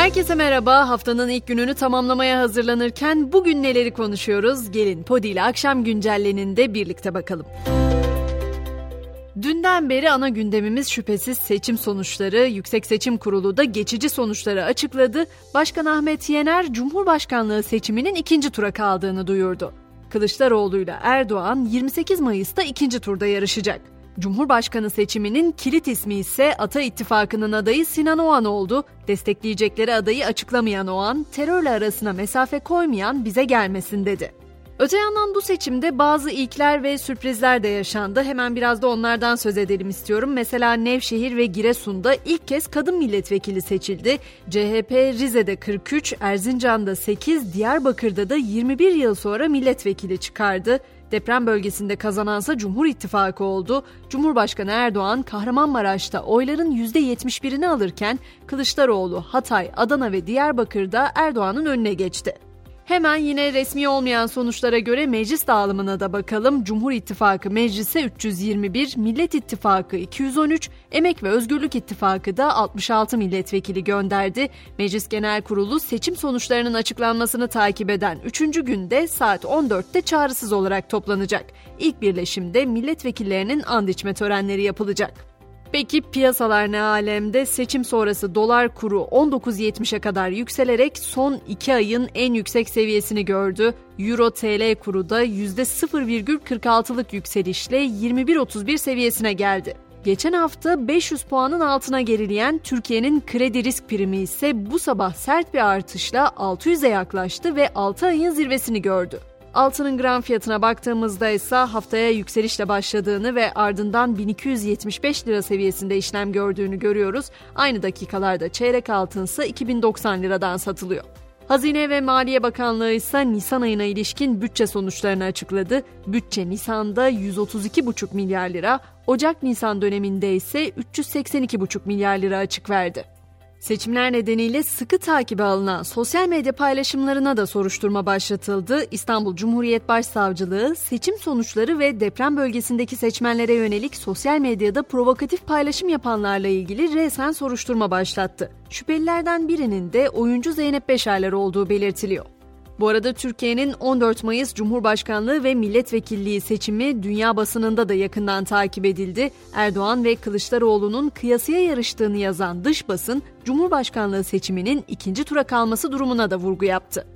Herkese merhaba. Haftanın ilk gününü tamamlamaya hazırlanırken bugün neleri konuşuyoruz? Gelin Podi ile akşam güncelleninde birlikte bakalım. Dünden beri ana gündemimiz şüphesiz seçim sonuçları. Yüksek Seçim Kurulu da geçici sonuçları açıkladı. Başkan Ahmet Yener, Cumhurbaşkanlığı seçiminin ikinci tura kaldığını duyurdu. Kılıçdaroğlu ile Erdoğan 28 Mayıs'ta ikinci turda yarışacak. Cumhurbaşkanı seçiminin kilit ismi ise Ata İttifakı'nın adayı Sinan Oğan oldu. Destekleyecekleri adayı açıklamayan Oğan, terörle arasına mesafe koymayan bize gelmesin dedi. Öte yandan bu seçimde bazı ilkler ve sürprizler de yaşandı. Hemen biraz da onlardan söz edelim istiyorum. Mesela Nevşehir ve Giresun'da ilk kez kadın milletvekili seçildi. CHP Rize'de 43, Erzincan'da 8, Diyarbakır'da da 21 yıl sonra milletvekili çıkardı. Deprem bölgesinde kazanansa Cumhur İttifakı oldu. Cumhurbaşkanı Erdoğan Kahramanmaraş'ta oyların %71'ini alırken Kılıçdaroğlu Hatay, Adana ve Diyarbakır'da Erdoğan'ın önüne geçti. Hemen yine resmi olmayan sonuçlara göre meclis dağılımına da bakalım. Cumhur İttifakı meclise 321, Millet İttifakı 213, Emek ve Özgürlük İttifakı da 66 milletvekili gönderdi. Meclis Genel Kurulu seçim sonuçlarının açıklanmasını takip eden 3. günde saat 14'te çağrısız olarak toplanacak. İlk birleşimde milletvekillerinin and içme törenleri yapılacak. Peki piyasalar ne alemde? Seçim sonrası dolar kuru 19.70'e kadar yükselerek son 2 ayın en yüksek seviyesini gördü. Euro TL kuru da %0,46'lık yükselişle 21.31 seviyesine geldi. Geçen hafta 500 puanın altına gerileyen Türkiye'nin kredi risk primi ise bu sabah sert bir artışla 600'e yaklaştı ve 6 ayın zirvesini gördü. Altının gram fiyatına baktığımızda ise haftaya yükselişle başladığını ve ardından 1275 lira seviyesinde işlem gördüğünü görüyoruz. Aynı dakikalarda çeyrek altın ise 2090 liradan satılıyor. Hazine ve Maliye Bakanlığı ise Nisan ayına ilişkin bütçe sonuçlarını açıkladı. Bütçe Nisan'da 132,5 milyar lira, Ocak-Nisan döneminde ise 382,5 milyar lira açık verdi. Seçimler nedeniyle sıkı takibe alınan sosyal medya paylaşımlarına da soruşturma başlatıldı. İstanbul Cumhuriyet Başsavcılığı seçim sonuçları ve deprem bölgesindeki seçmenlere yönelik sosyal medyada provokatif paylaşım yapanlarla ilgili resen soruşturma başlattı. Şüphelilerden birinin de oyuncu Zeynep Beşerler olduğu belirtiliyor. Bu arada Türkiye'nin 14 Mayıs Cumhurbaşkanlığı ve milletvekilliği seçimi dünya basınında da yakından takip edildi. Erdoğan ve Kılıçdaroğlu'nun kıyasıya yarıştığını yazan dış basın, Cumhurbaşkanlığı seçiminin ikinci tura kalması durumuna da vurgu yaptı.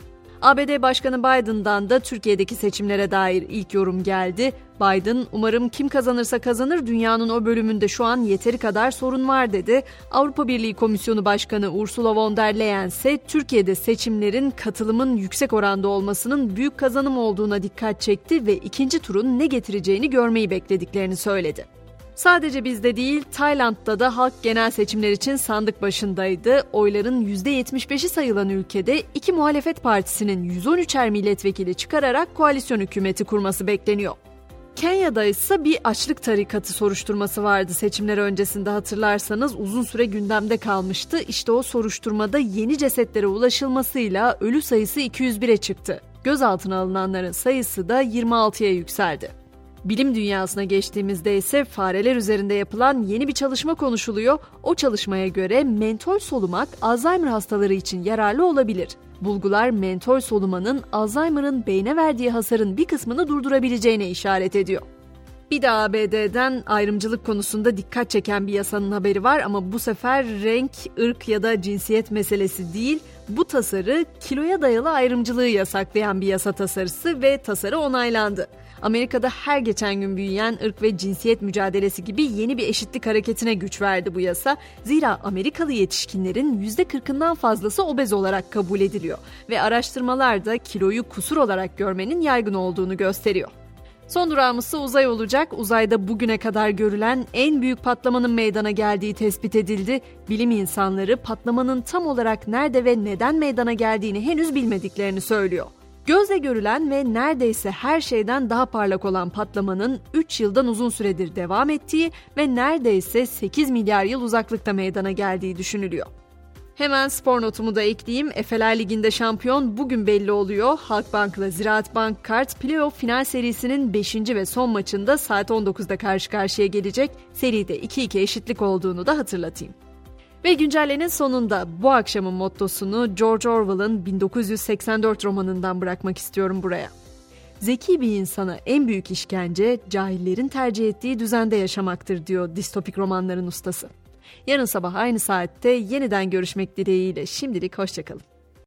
ABD Başkanı Biden'dan da Türkiye'deki seçimlere dair ilk yorum geldi. Biden, umarım kim kazanırsa kazanır dünyanın o bölümünde şu an yeteri kadar sorun var dedi. Avrupa Birliği Komisyonu Başkanı Ursula von der Leyen ise Türkiye'de seçimlerin katılımın yüksek oranda olmasının büyük kazanım olduğuna dikkat çekti ve ikinci turun ne getireceğini görmeyi beklediklerini söyledi. Sadece bizde değil, Tayland'da da halk genel seçimler için sandık başındaydı. Oyların %75'i sayılan ülkede iki muhalefet partisinin 113'er milletvekili çıkararak koalisyon hükümeti kurması bekleniyor. Kenya'da ise bir açlık tarikatı soruşturması vardı seçimler öncesinde hatırlarsanız uzun süre gündemde kalmıştı. İşte o soruşturmada yeni cesetlere ulaşılmasıyla ölü sayısı 201'e çıktı. Gözaltına alınanların sayısı da 26'ya yükseldi. Bilim dünyasına geçtiğimizde ise fareler üzerinde yapılan yeni bir çalışma konuşuluyor. O çalışmaya göre mentol solumak Alzheimer hastaları için yararlı olabilir. Bulgular mentol solumanın Alzheimer'ın beyne verdiği hasarın bir kısmını durdurabileceğine işaret ediyor. Bir de ABD'den ayrımcılık konusunda dikkat çeken bir yasanın haberi var ama bu sefer renk, ırk ya da cinsiyet meselesi değil, bu tasarı kiloya dayalı ayrımcılığı yasaklayan bir yasa tasarısı ve tasarı onaylandı. Amerika'da her geçen gün büyüyen ırk ve cinsiyet mücadelesi gibi yeni bir eşitlik hareketine güç verdi bu yasa. Zira Amerikalı yetişkinlerin %40'ından fazlası obez olarak kabul ediliyor ve araştırmalar da kiloyu kusur olarak görmenin yaygın olduğunu gösteriyor. Son durağımızsa uzay olacak. Uzayda bugüne kadar görülen en büyük patlamanın meydana geldiği tespit edildi. Bilim insanları patlamanın tam olarak nerede ve neden meydana geldiğini henüz bilmediklerini söylüyor. Gözle görülen ve neredeyse her şeyden daha parlak olan patlamanın 3 yıldan uzun süredir devam ettiği ve neredeyse 8 milyar yıl uzaklıkta meydana geldiği düşünülüyor. Hemen spor notumu da ekleyeyim. Efeler Ligi'nde şampiyon bugün belli oluyor. Halkbank ile Ziraat Bank Kart playoff final serisinin 5. ve son maçında saat 19'da karşı karşıya gelecek. Seride 2-2 eşitlik olduğunu da hatırlatayım. Ve güncellenin sonunda bu akşamın mottosunu George Orwell'ın 1984 romanından bırakmak istiyorum buraya. Zeki bir insana en büyük işkence cahillerin tercih ettiği düzende yaşamaktır diyor distopik romanların ustası. Yarın sabah aynı saatte yeniden görüşmek dileğiyle şimdilik hoşçakalın.